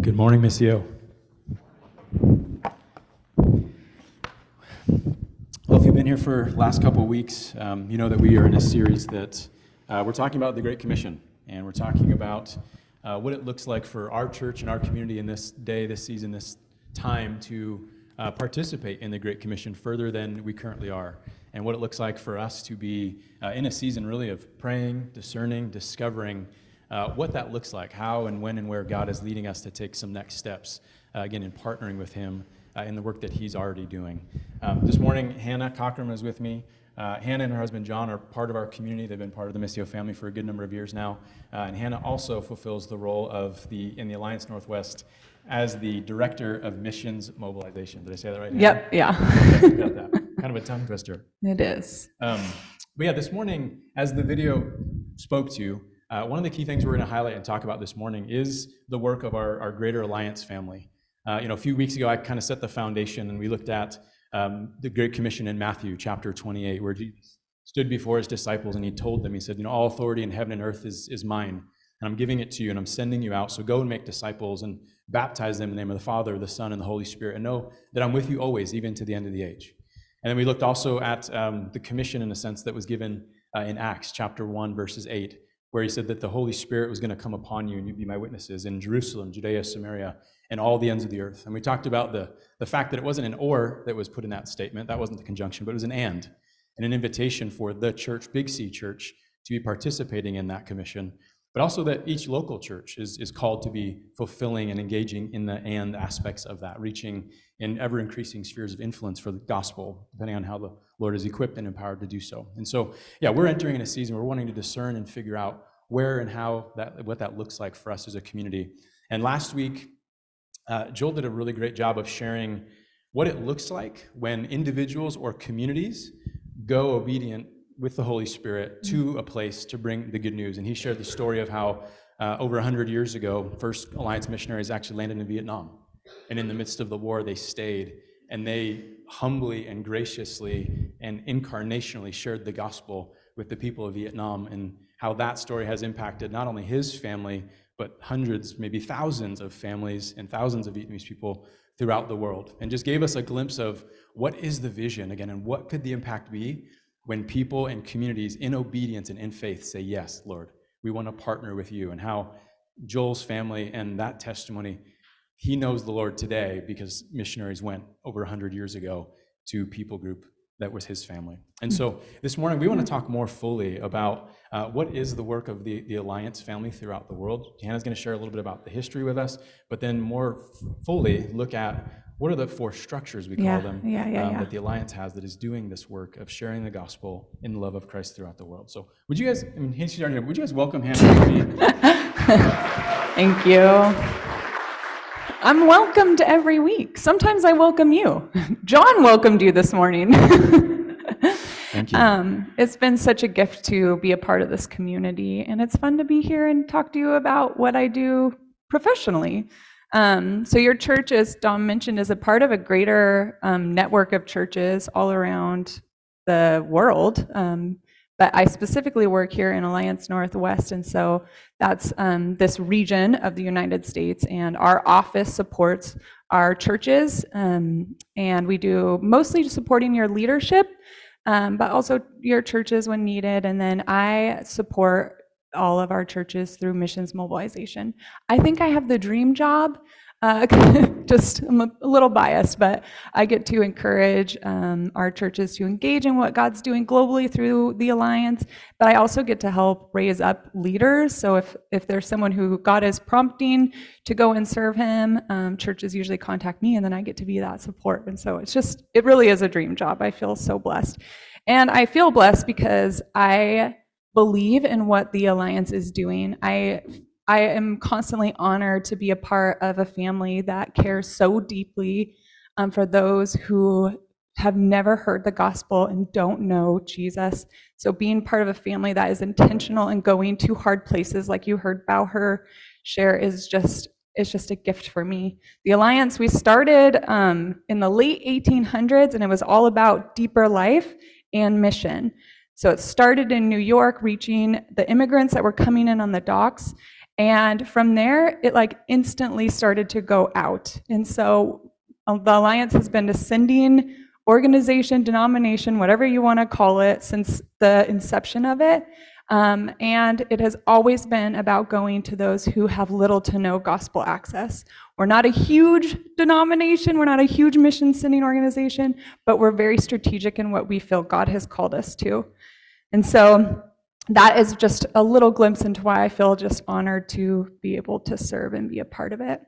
Good morning, Miss Missio. Well, if you've been here for last couple of weeks, um, you know that we are in a series that uh, we're talking about the Great Commission, and we're talking about uh, what it looks like for our church and our community in this day, this season, this time to uh, participate in the Great Commission further than we currently are, and what it looks like for us to be uh, in a season really of praying, discerning, discovering uh, what that looks like, how and when and where God is leading us to take some next steps, uh, again, in partnering with Him uh, in the work that He's already doing. Um, this morning, Hannah Cochran is with me. Uh, Hannah and her husband John are part of our community. They've been part of the Missio family for a good number of years now. Uh, and Hannah also fulfills the role of the in the Alliance Northwest as the director of missions mobilization. Did I say that right? Hannah? Yep, yeah. That. Kind of a tongue twister. It is. Um, but yeah, this morning, as the video spoke to, uh, one of the key things we're going to highlight and talk about this morning is the work of our, our Greater Alliance family. Uh, you know, a few weeks ago, I kind of set the foundation and we looked at um, the Great Commission in Matthew chapter 28, where Jesus stood before his disciples and he told them, he said, You know, all authority in heaven and earth is, is mine, and I'm giving it to you, and I'm sending you out. So go and make disciples and baptize them in the name of the Father, the Son, and the Holy Spirit, and know that I'm with you always, even to the end of the age. And then we looked also at um, the commission in a sense that was given uh, in Acts chapter 1, verses 8 where he said that the Holy Spirit was going to come upon you and you'd be my witnesses in Jerusalem, Judea, Samaria, and all the ends of the earth. And we talked about the, the fact that it wasn't an or that was put in that statement, that wasn't the conjunction, but it was an and, and an invitation for the church, Big C Church, to be participating in that commission, but also that each local church is, is called to be fulfilling and engaging in the and aspects of that, reaching in ever increasing spheres of influence for the gospel, depending on how the Lord is equipped and empowered to do so. And so, yeah, we're entering in a season where we're wanting to discern and figure out where and how that, what that looks like for us as a community. And last week, uh, Joel did a really great job of sharing what it looks like when individuals or communities go obedient with the Holy Spirit to a place to bring the good news. And he shared the story of how uh, over 100 years ago, First Alliance missionaries actually landed in Vietnam. And in the midst of the war, they stayed and they humbly and graciously and incarnationally shared the gospel with the people of Vietnam and how that story has impacted not only his family, but hundreds, maybe thousands of families and thousands of Vietnamese people throughout the world. And just gave us a glimpse of what is the vision again and what could the impact be when people and communities in obedience and in faith say, Yes, Lord, we want to partner with you, and how Joel's family and that testimony, he knows the Lord today because missionaries went over 100 years ago to people group that was his family. And so this morning, we want to talk more fully about uh, what is the work of the, the Alliance family throughout the world. Hannah's going to share a little bit about the history with us, but then more fully look at what are the four structures we call Yeah, them yeah, yeah, um, that the Alliance has that is doing this work of sharing the gospel in the love of Christ throughout the world. So would you guys, I mean, she's already here, would you guys welcome Hannah? Thank you. I'm welcomed every week. Sometimes I welcome you. John welcomed you this morning. Thank you. um, it's been such a gift to be a part of this community, and it's fun to be here and talk to you about what I do professionally. Um, so, your church, as Dom mentioned, is a part of a greater um, network of churches all around the world. Um, but I specifically work here in Alliance Northwest, and so that's um, this region of the United States. And our office supports our churches, um, and we do mostly supporting your leadership, um, but also your churches when needed. And then I support all of our churches through missions mobilization. I think I have the dream job. Uh, just I'm a, little biased, but I get to encourage um, our churches to engage in what God's doing globally through the alliance. But I also get to help raise up leaders. So if if there's someone who God is prompting to go and serve Him, um, churches usually contact me, and then I get to be that support. And so it's just it really is a dream job. I feel so blessed, and I feel blessed because I believe in what the alliance is doing. I I am constantly honored to be a part of a family that cares so deeply um, for those who have never heard the gospel and don't know Jesus. So being part of a family that is intentional and going to hard places, like you heard Bao share, is just is just a gift for me. The Alliance we started um, in the late 1800s, and it was all about deeper life and mission. So it started in New York, reaching the immigrants that were coming in on the docks. And from there, it like instantly started to go out. And so uh, the Alliance has been ascending organization, denomination, whatever you want to call it, since the inception of it. Um, and it has always been about going to those who have little to no gospel access. We're not a huge denomination, we're not a huge mission sending organization, but we're very strategic in what we feel God has called us to. And so that is just a little glimpse into why I feel just honored to be able to serve and be a part of it.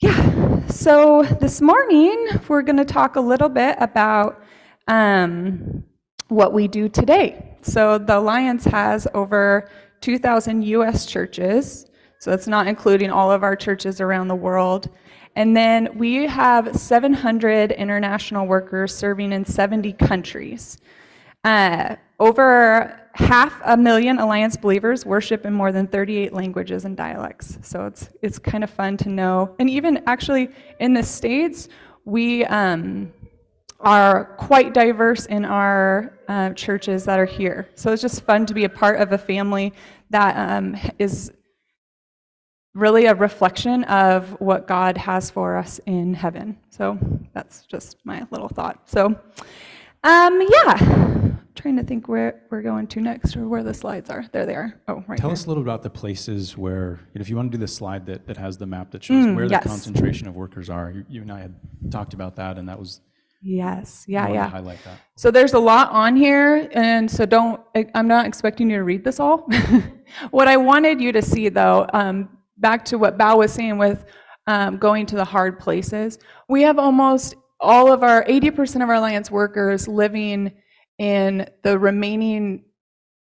Yeah, so this morning we're going to talk a little bit about um, what we do today. So the Alliance has over 2,000 US churches, so that's not including all of our churches around the world. And then we have 700 international workers serving in 70 countries. Uh, over half a million Alliance believers worship in more than 38 languages and dialects. So it's it's kind of fun to know. And even actually in the states, we um, are quite diverse in our uh, churches that are here. So it's just fun to be a part of a family that um, is really a reflection of what God has for us in heaven. So that's just my little thought. So, um, yeah, trying to think where we're going to next or where the slides are. There they are. Oh, right Tell there. us a little about the places where, if you want to do the slide that, that has the map that shows Mm, where yes. the concentration of workers are. You, you and I had talked about that, and that was Yes, yeah, yeah. highlight that. So there's a lot on here, and so don't, I'm not expecting you to read this all. what I wanted you to see, though, um, back to what Bao was saying with um, going to the hard places, we have almost all of our, 80% of our Alliance workers living in the remaining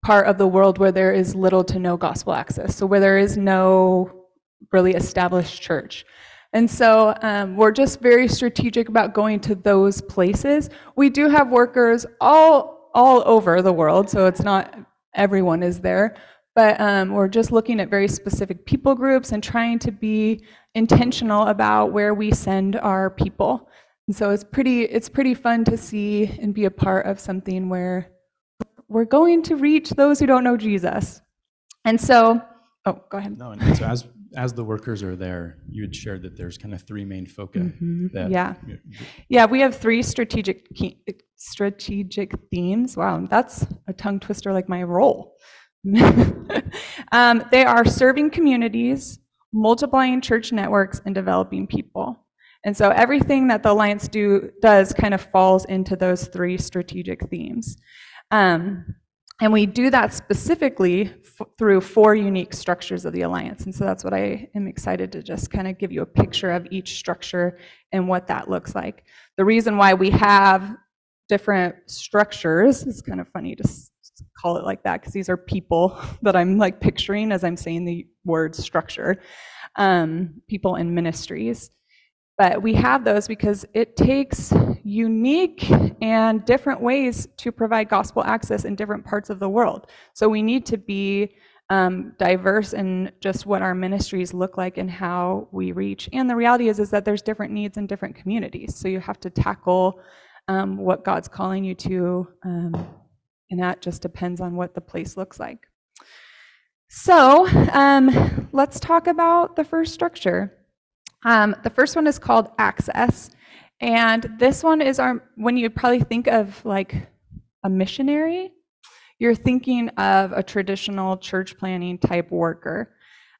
part of the world where there is little to no gospel access, so where there is no really established church. And so um, we're just very strategic about going to those places. We do have workers all all over the world, so it's not everyone is there, but um, we're just looking at very specific people groups and trying to be intentional about where we send our people. And so it's pretty it's pretty fun to see and be a part of something where we're going to reach those who don't know Jesus. And so, oh, go ahead. No, and so as as the workers are there, you had shared that there's kind of three main foci Mhm, that yeah. you- Yeah, we have three strategic key, strategic themes. Wow, that's a tongue twister like my role. um, they are serving communities, multiplying church networks, and developing people. And so everything that the Alliance do does kind of falls into those three strategic themes. Um, and we do that specifically through four unique structures of the Alliance. And so that's what I am excited to just kind of give you a picture of each structure and what that looks like. The reason why we have different structures, it's kind of funny to call it like that because these are people that I'm like picturing as I'm saying the word structure, um, people in ministries. But we have those because it takes unique and different ways to provide gospel access in different parts of the world. So we need to be um, diverse in just what our ministries look like and how we reach. And the reality is, is that there's different needs in different communities. So you have to tackle um, what God's calling you to, um, and that just depends on what the place looks like. So um, let's talk about the first structure. Um, the first one is called access. And this one is our, when you probably think of like a missionary, you're thinking of a traditional church planting type worker.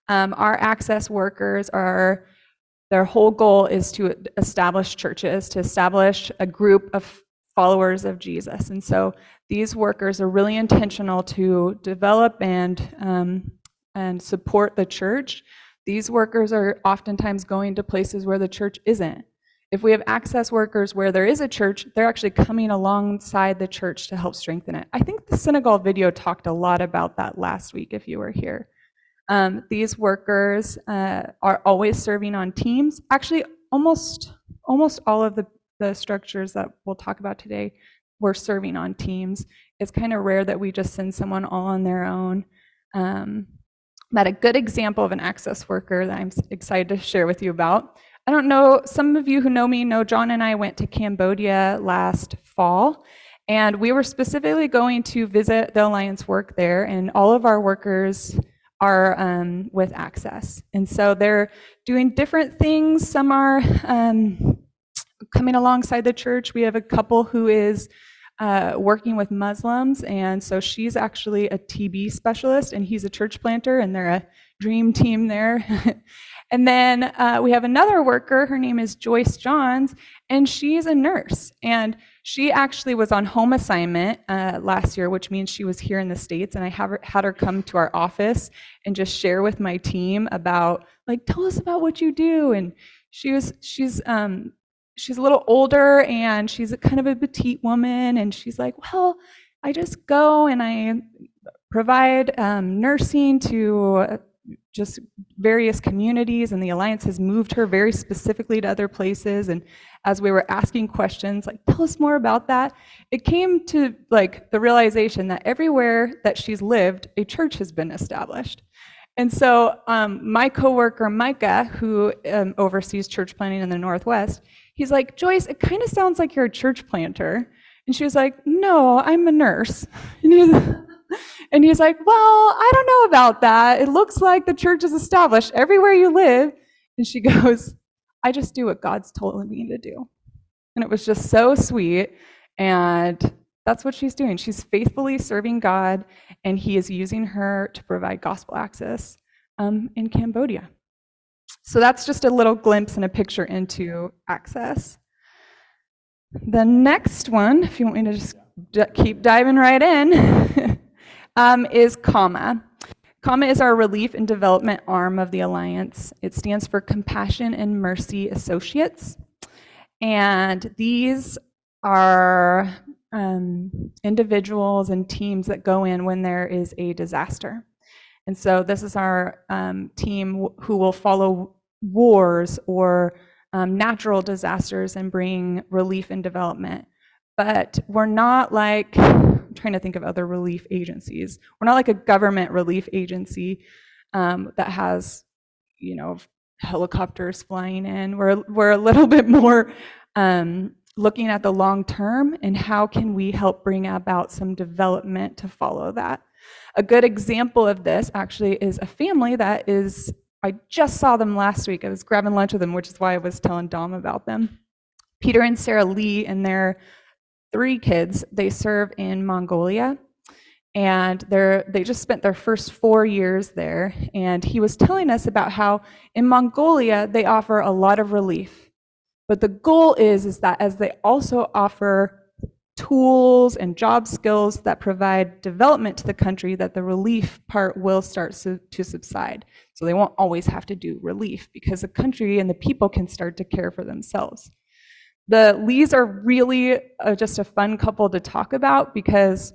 Um, our access workers are, their whole goal is to establish churches, to establish a group of followers of Jesus. And so these workers are really intentional to develop and, um, and support the church. These workers are oftentimes going to places where the church isn't. If we have access workers where there is a church, they're actually coming alongside the church to help strengthen it. I think the Senegal video talked a lot about that last week if you were here. Um, these workers uh, are always serving on teams. Actually, almost almost all of the, the structures that we'll talk about today were serving on teams. It's kind of rare that we just send someone all on their own. Um, but a good example of an access worker that I'm excited to share with you about. I don't know, some of you who know me know John and I went to Cambodia last fall, and we were specifically going to visit the Alliance work there, and all of our workers are um, with Access. And so they're doing different things. Some are um, coming alongside the church. We have a couple who is uh, working with Muslims, and so she's actually a TB specialist, and he's a church planter, and they're a dream team there. and then uh, we have another worker. Her name is Joyce Johns, and she's a nurse. And she actually was on home assignment uh, last year, which means she was here in the States. And I have her, had her come to our office and just share with my team about, like, tell us about what you do. And she was, she's, um, she's a little older and she's kind of a petite woman. And she's like, well, I just go and I provide um, nursing to just various communities and the alliance has moved her very specifically to other places and as we were asking questions like tell us more about that it came to like the realization that everywhere that she's lived a church has been established and so um, my coworker micah who um, oversees church planting in the northwest he's like joyce it kind of sounds like you're a church planter and she was like no i'm a nurse and he's, and he's like, Well, I don't know about that. It looks like the church is established everywhere you live. And she goes, I just do what God's told me to do. And it was just so sweet. And that's what she's doing. She's faithfully serving God, and He is using her to provide gospel access um, in Cambodia. So that's just a little glimpse and a picture into access. The next one, if you want me to just keep diving right in, um, is CAMA. CAMA is our relief and development arm of the Alliance. It stands for Compassion and Mercy Associates. And these are um, individuals and teams that go in when there is a disaster. And so this is our um, team who will follow wars or um, natural disasters and bring relief and development. But we're not like I'm trying to think of other relief agencies. We're not like a government relief agency um, that has, you know, helicopters flying in. We're we're a little bit more um, looking at the long term and how can we help bring about some development to follow that. A good example of this actually is a family that is. I just saw them last week. I was grabbing lunch with them, which is why I was telling Dom about them. Peter and Sarah Lee and their three kids. They serve in Mongolia and they're they just spent their first four years there and he was telling us about how in mongolia they offer a lot of relief but the goal is is that as they also offer tools and job skills that provide development to the country that the relief part will start su- to subside so they won't always have to do relief because the country and the people can start to care for themselves the Lees are really uh, just a fun couple to talk about because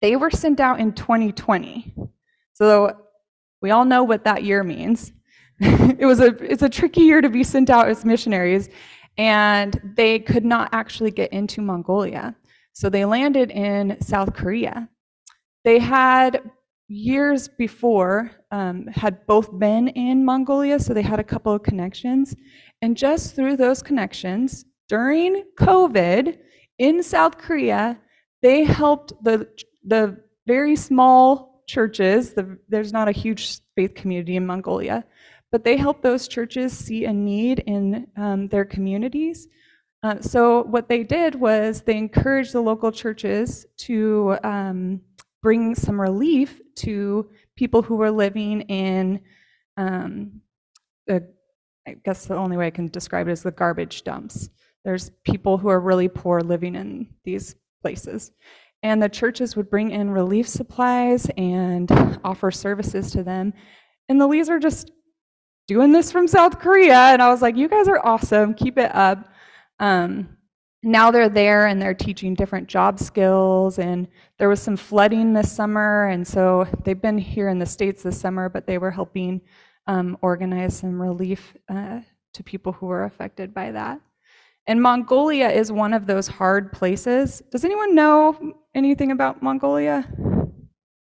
they were sent out in 2020. So we all know what that year means. it was a it's a tricky year to be sent out as missionaries and they could not actually get into Mongolia. So they landed in South Korea. They had years before um, had both been in Mongolia, so they had a couple of connections. And just through those connections, during COVID in South Korea, they helped the, the very small churches, the, there's not a huge faith community in Mongolia, but they helped those churches see a need in um, their communities. Uh, so what they did was they encouraged the local churches to um, bring some relief to people who were living in um, I guess the only way I can describe it is the garbage dumps. There's people who are really poor living in these places. And the churches would bring in relief supplies and offer services to them. And the Lees are just doing this from South Korea. And I was like, you guys are awesome. Keep it up. Um, now they're there and they're teaching different job skills. And there was some flooding this summer. And so they've been here in the States this summer, but they were helping um, organize some relief uh, to people who were affected by that. And Mongolia is one of those hard places. Does anyone know anything about Mongolia?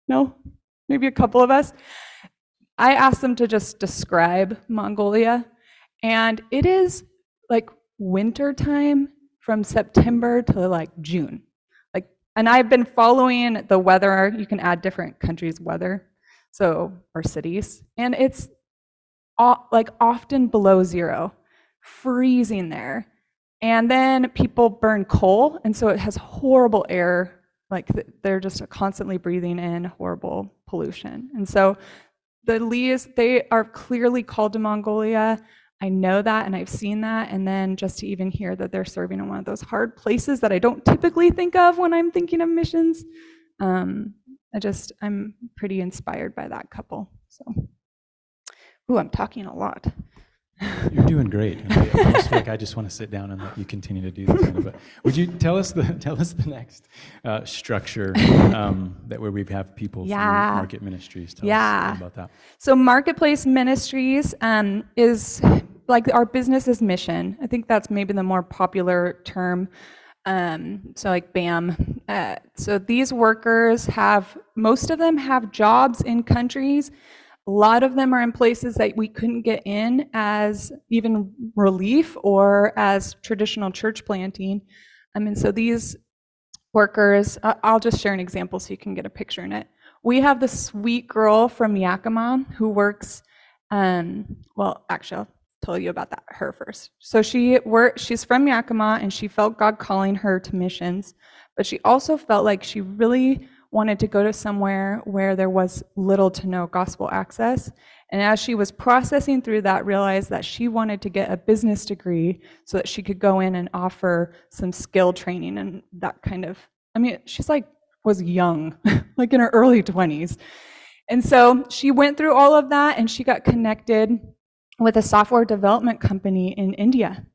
No? Maybe a couple of us? I asked them to just describe Mongolia, and it is like winter time from September to like June. Like, and I've been following the weather. You can add different countries' weather. so or cities, and it's o- like often below zero, freezing there. And then people burn coal, and so it has horrible air. Like they're just constantly breathing in horrible pollution. And so the Lees, they are clearly called to Mongolia. I know that and I've seen that. And then just to even hear that they're serving in one of those hard places that I don't typically think of when I'm thinking of missions, um, I just, I'm pretty inspired by that couple. So, ooh, I'm talking a lot. You're doing great. I feel like I just want to sit down and let you continue to do this. Kind of, but would you tell us the tell us the next uh, structure um, that where we have people Yeah. from market ministries? Tell Yeah. us about that. So, Marketplace Ministries um, is like our business as mission. I think that's maybe the more popular term. Um, so, like BAM. Uh, so, these workers have, most of them have jobs in countries. A lot of them are in places that we couldn't get in as even relief or as traditional church planting. I mean, so these workers, I'll just share an example so you can get a picture in it. We have this sweet girl from Yakima who works, um, well, actually, I'll tell you about that, her first. So she work, she's from Yakima and she felt God calling her to missions, but she also felt like she really wanted to go to somewhere where there was little to no gospel access. And as she was processing through that, realized that she wanted to get a business degree so that she could go in and offer some skill training and that kind of. I mean, she's like was young, like in her early 20s. And so she went through all of that and she got connected with a software development company in India.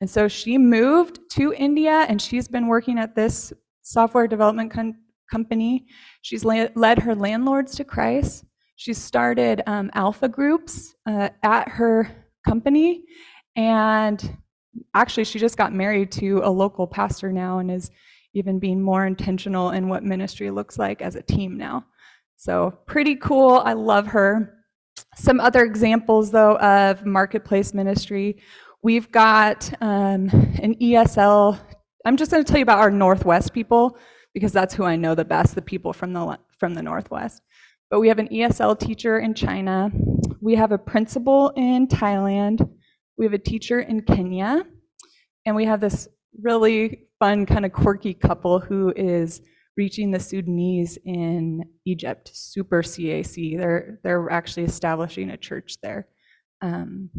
And so she moved to India and she's been working at this software development com- company. She's la- led her landlords to Christ. She started um, alpha groups uh, at her company. And actually, she just got married to a local pastor now and is even being more intentional in what ministry looks like as a team now. So, pretty cool. I love her. Some other examples, though, of marketplace ministry. We've got um, an ESL. I'm just going to tell you about our Northwest people because that's who I know the best, the people from the from the Northwest. But we have an ESL teacher in China. We have a principal in Thailand. We have a teacher in Kenya. And we have this really fun, kind of quirky couple who is reaching the Sudanese in Egypt, Super CAC. They're, they're actually establishing a church there. Um,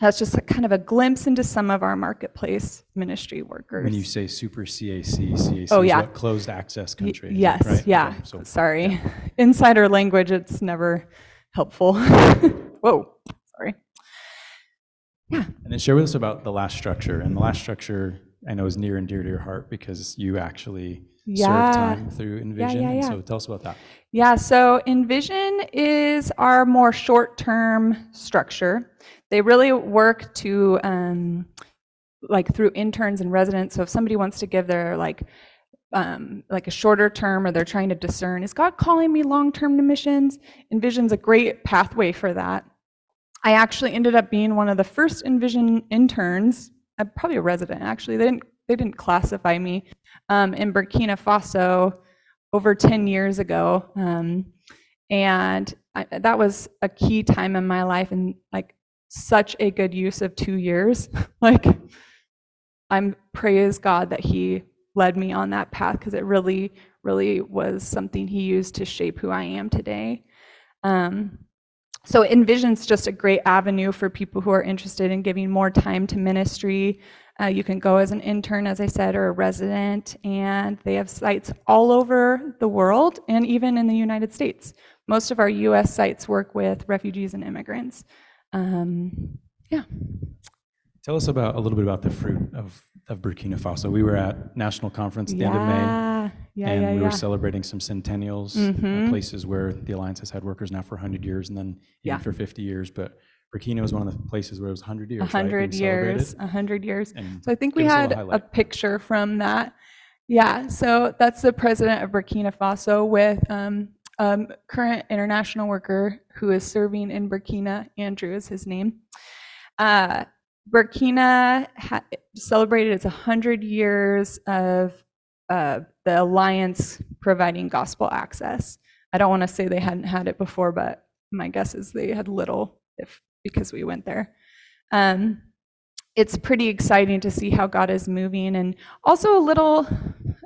that's just a kind of a glimpse into some of our marketplace ministry workers. When you say super CAC, CAC Oh, is yeah. what closed access country. it, Yes, right? yeah. Okay, so Sorry. Insider language, it's never helpful. Whoa, sorry. Yeah. And then share with us about the last structure. And the last structure I know is near and dear to your heart because you actually Yeah. serve time through Envision. yeah, And yeah. so tell us about that. Yeah, so Envision is our more short-term structure. They really work to um, like through interns and residents. So if somebody wants to give their like um, like a shorter term or they're trying to discern, is God calling me long-term to missions? Envision's a great pathway for that. I actually ended up being one of the first Envision interns. I'm probably a resident actually. They didn't they didn't classify me um, in Burkina Faso over 10 years ago. Um, and I, that was a key time in my life and like such a good use of two years. like, I'm praise God that He led me on that path because it really, really was something He used to shape who I am today. Um, so Envision's just a great avenue for people who are interested in giving more time to ministry. Uh, you can go as an intern, as I said, or a resident, and they have sites all over the world and even in the United States. Most of our US sites work with refugees and immigrants. Um, yeah. Tell us about a little bit about the fruit of, of Burkina Faso. We were at national conference at the end of May, Yeah, and yeah, we were celebrating some centennials, uh, Mhm. places where the Alliance has had workers now for 100 years and then even Yeah. for 50 years. But Burkina was one of the places where it was 100 years. A right, hundred years, a hundred years. And So I think we us a had a picture from that. Yeah, so that's the president of Burkina Faso with um, um, current international worker who is serving in Burkina. Andrew is his name. Uh, Burkina ha- celebrated its 100 years of uh, the alliance providing gospel access. I don't want to say they hadn't had it before, but my guess is they had little, if because we went there. Um, it's pretty exciting to see how God is moving, and also a little.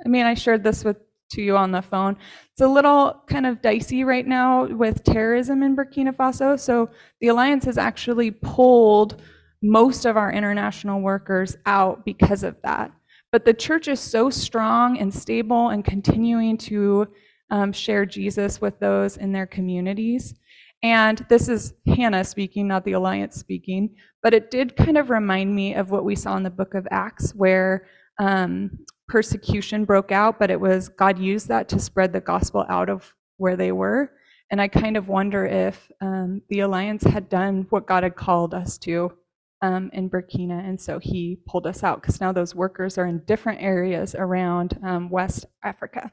I mean, I shared this with to you on the phone. It's a little kind of dicey right now with terrorism in Burkina Faso. So the alliance has actually pulled most of our international workers out because of that. But the church is so strong and stable and continuing to um, share Jesus with those in their communities. And this is Hannah speaking, not the Alliance speaking, but it did kind of remind me of what we saw in the book of Acts, where um, persecution broke out, but it was God used that to spread the gospel out of where they were. And I kind of wonder if um, the Alliance had done what God had called us to um, in Burkina, and so He pulled us out because now those workers are in different areas around um, West Africa.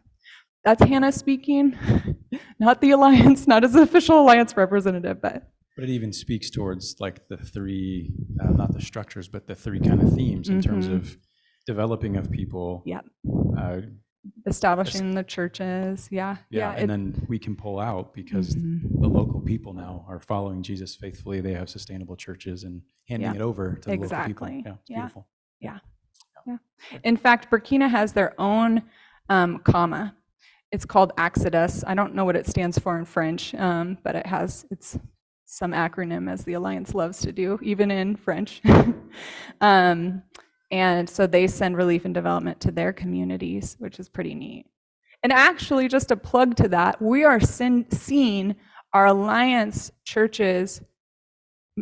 That's Hannah speaking, not the Alliance, not as an official Alliance representative, but. But it even speaks towards like the three, uh, not the structures, but the three kind of themes in terms Mhm. of developing of people. Yeah. Uh, establishing the churches. Yeah. yeah, it- and then we can pull out because Mhm. the local people now are following Jesus faithfully. They have sustainable churches and handing Yeah, it over to the local people. exactly. Yeah, it's Yeah. beautiful. In fact, Burkina has their own um, CAMA. It's called Exodus. I don't know what it stands for in French, um, but it has it's some acronym as the Alliance loves to do, even in French. um, and so they send relief and development to their communities, which is pretty neat. And actually, just a plug to that, we are seeing our Alliance churches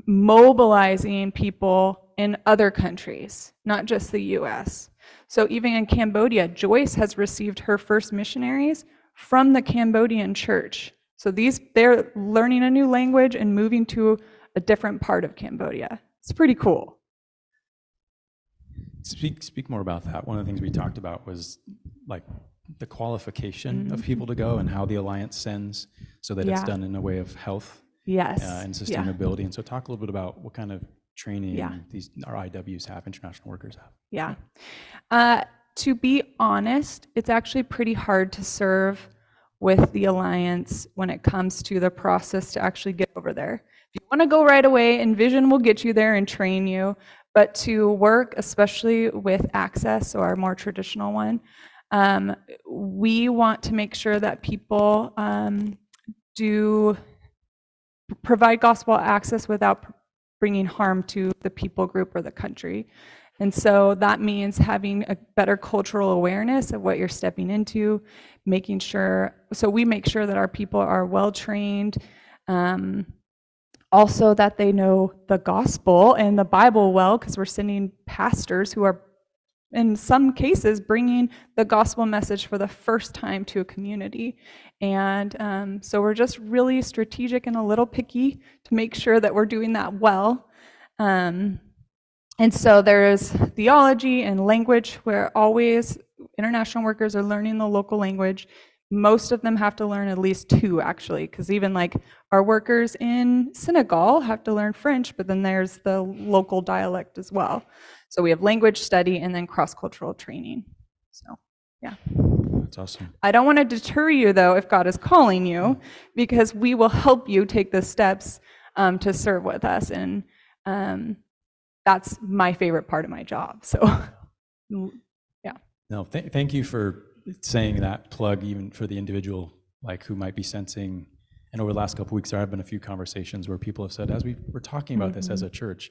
mobilizing people in other countries, not just the US. So even in Cambodia, Joyce has received her first missionaries from the Cambodian church. So these they're learning a new language and moving to a different part of Cambodia. It's pretty cool. Speak speak more about that. One of the things we talked about was like the qualification of people to go and how the alliance sends, so that it's Mm-hmm. Done in a way of health Yes. uh, and Yeah. sustainability. And so, talk a little bit about what kind of training Yeah. these our IWs have, international workers have. Yeah. Uh, to be honest, it's actually pretty hard to serve with the Alliance when it comes to the process to actually get over there. If you want to go right away, Envision will get you there and train you. But to work, especially with Access or our more traditional one, um, we want to make sure that people um, do provide gospel access without bringing harm to the people group or the country. And so that means having a better cultural awareness of what you're stepping into, making sure, so we make sure that our people are well trained. Um, also, that they know the gospel and the Bible well, because we're sending pastors who are, in some cases, bringing the gospel message for the first time to a community. And um, so we're just really strategic and a little picky to make sure that we're doing that well. Um, and so there's theology and language where always international workers are learning the local language. Most of them have to learn at least two, actually, because even like our workers in Senegal have to learn French, but then there's the local dialect as well. So we have language study and then cross cultural training. So. Yeah. That's awesome. I don't want to deter you, though, if God is calling you, because we will help you take the steps um, to serve with us. And um, that's my favorite part of my job. So, yeah. No, th- thank you for saying that plug, even for the individual, like who might be sensing. And over the last couple weeks, there have been a few conversations where people have said, as we were talking about this as a church,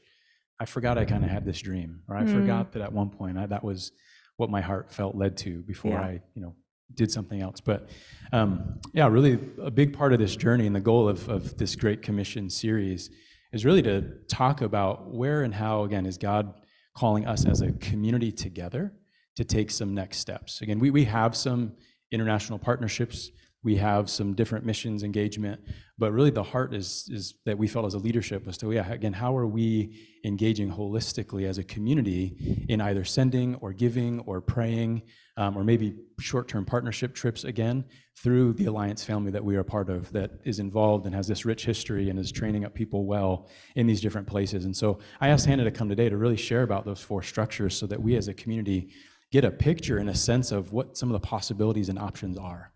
I forgot I kind of had this dream, or I Mm. forgot that at one point I, that was what my heart felt led to before Yeah. I, you know, did something else. But um, yeah, really a big part of this journey and the goal of, of this Great Commission series is really to talk about where and how, again, is God calling us as a community together to take some next steps. Again, we, we have some international partnerships, we have some different missions engagement, but really the heart is, is that we felt as a leadership was to, yeah, again, how are we engaging holistically as a community in either sending or giving or praying, um, or maybe short-term partnership trips again through the Alliance family that we are part of that is involved and has this rich history and is training up people well in these different places. And so I asked Hannah to come today to really share about those four structures so that we as a community get a picture and a sense of what some of the possibilities and options are.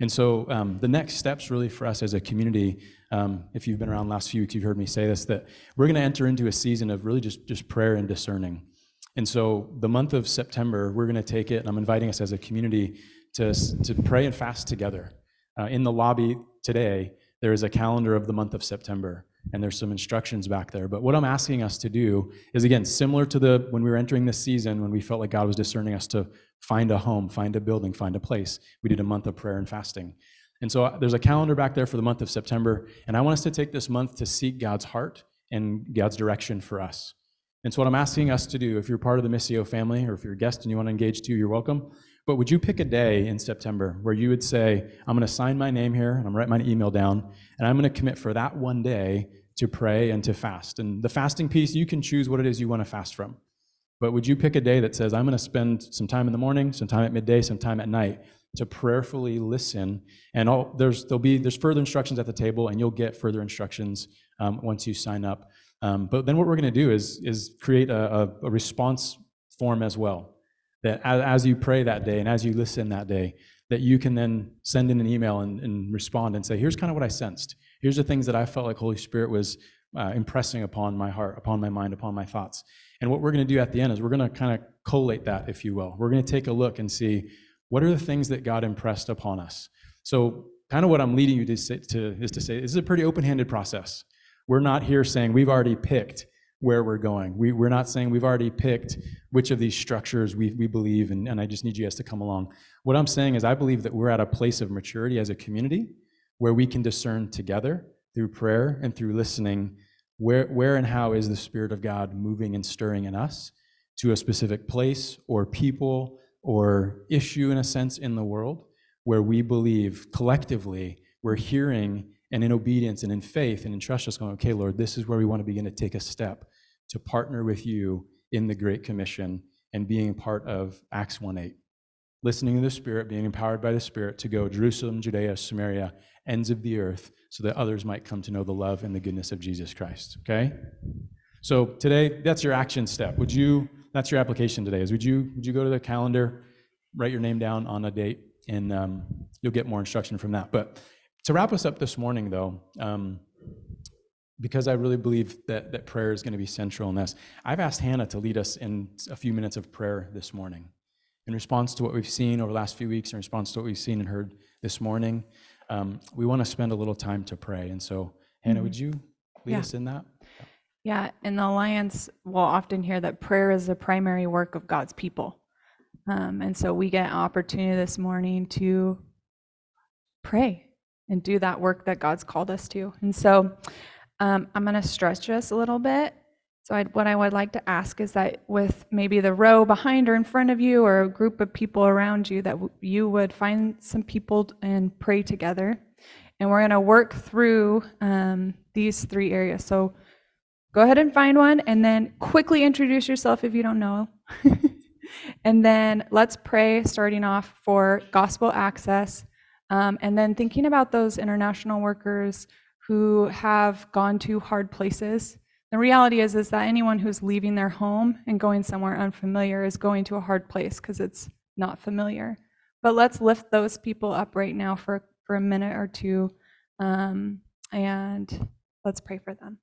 And so um, the next steps really for us as a community, um, if you've been around the last few weeks, you've heard me say this, that we're going to enter into a season of really just, just prayer and discerning. And so the month of September, we're going to take it, and I'm inviting us as a community to, to pray and fast together. Uh, in the lobby today, there is a calendar of the month of September, and there's some instructions back there. But what I'm asking us to do is, again, similar to the when we were entering this season, when we felt like God was discerning us to find a home, find a building, find a place. We did a month of prayer and fasting. And so uh, there's a calendar back there for the month of September, and I want us to take this month to seek God's heart and God's direction for us. And so, what I'm asking us to do, if you're part of the Missio family or if you're a guest and you want to engage too, you're welcome. But would you pick a day in September where you would say, I'm going to sign my name here and I'm going to write my email down, and I'm going to commit for that one day to pray and to fast? And the fasting piece, you can choose what it is you want to fast from. But would you pick a day that says, I'm going to spend some time in the morning, some time at midday, some time at night to prayerfully listen? And all, there's, there'll be, there's further instructions at the table, and you'll get further instructions um, once you sign up. Um, but then what we're going to do is, is create a, a, a response form as well. That as, as, you pray that day and as you listen that day, that you can then send in an email and, and respond and say, here's kind of what I sensed. Here's the things that I felt like Holy Spirit was uh, impressing upon my heart, upon my mind, upon my thoughts. And what we're going to do at the end is we're going to kind of collate that, if you will. We're going to take a look and see what are the things that God impressed upon us. So, kind of what I'm leading you to, say, to is to say this is a pretty open-handed process. We're not here saying we've already picked where we're going. We, we're not saying we've already picked which of these structures we, we believe, and, and I just need you guys to come along. What I'm saying is, I believe that we're at a place of maturity as a community where we can discern together through prayer and through listening where, where and how is the Spirit of God moving and stirring in us to a specific place or people or issue, in a sense, in the world where we believe collectively we're hearing and in obedience and in faith and in trust, just going, okay, Lord, this is where we want to begin to take a step to partner with you in the Great Commission and being part of Acts 1 8. Listening to the Spirit, being empowered by the Spirit to go Jerusalem, Judea, Samaria, ends of the earth, so that others might come to know the love and the goodness of Jesus Christ. Okay? So today, that's your action step. Would you, that's your application today, is would you, would you go to the calendar, write your name down on a date, and um, you'll get more instruction from that. But to wrap us up this morning, though, um, because I really believe that, that prayer is going to be central in this, I've asked Hannah to lead us in a few minutes of prayer this morning. In response to what we've seen over the last few weeks, in response to what we've seen and heard this morning, um, we want to spend a little time to pray. And so, Hannah, mm-hmm. would you lead yeah. us in that? Yeah, in the Alliance, we'll often hear that prayer is the primary work of God's people. Um, and so we get an opportunity this morning to pray and do that work that God's called us to. And so um, I'm going to stretch us a little bit. So, I'd, what I would like to ask is that with maybe the row behind or in front of you, or a group of people around you, that w- you would find some people and pray together. And we're going to work through um, these three areas. So, go ahead and find one, and then quickly introduce yourself if you don't know. and then let's pray, starting off for gospel access um, and then thinking about those international workers who have gone to hard places. The reality is, is that anyone who's leaving their home and going somewhere unfamiliar is going to a hard place because it's not familiar. But let's lift those people up right now for, for a minute or two um, and let's pray for them.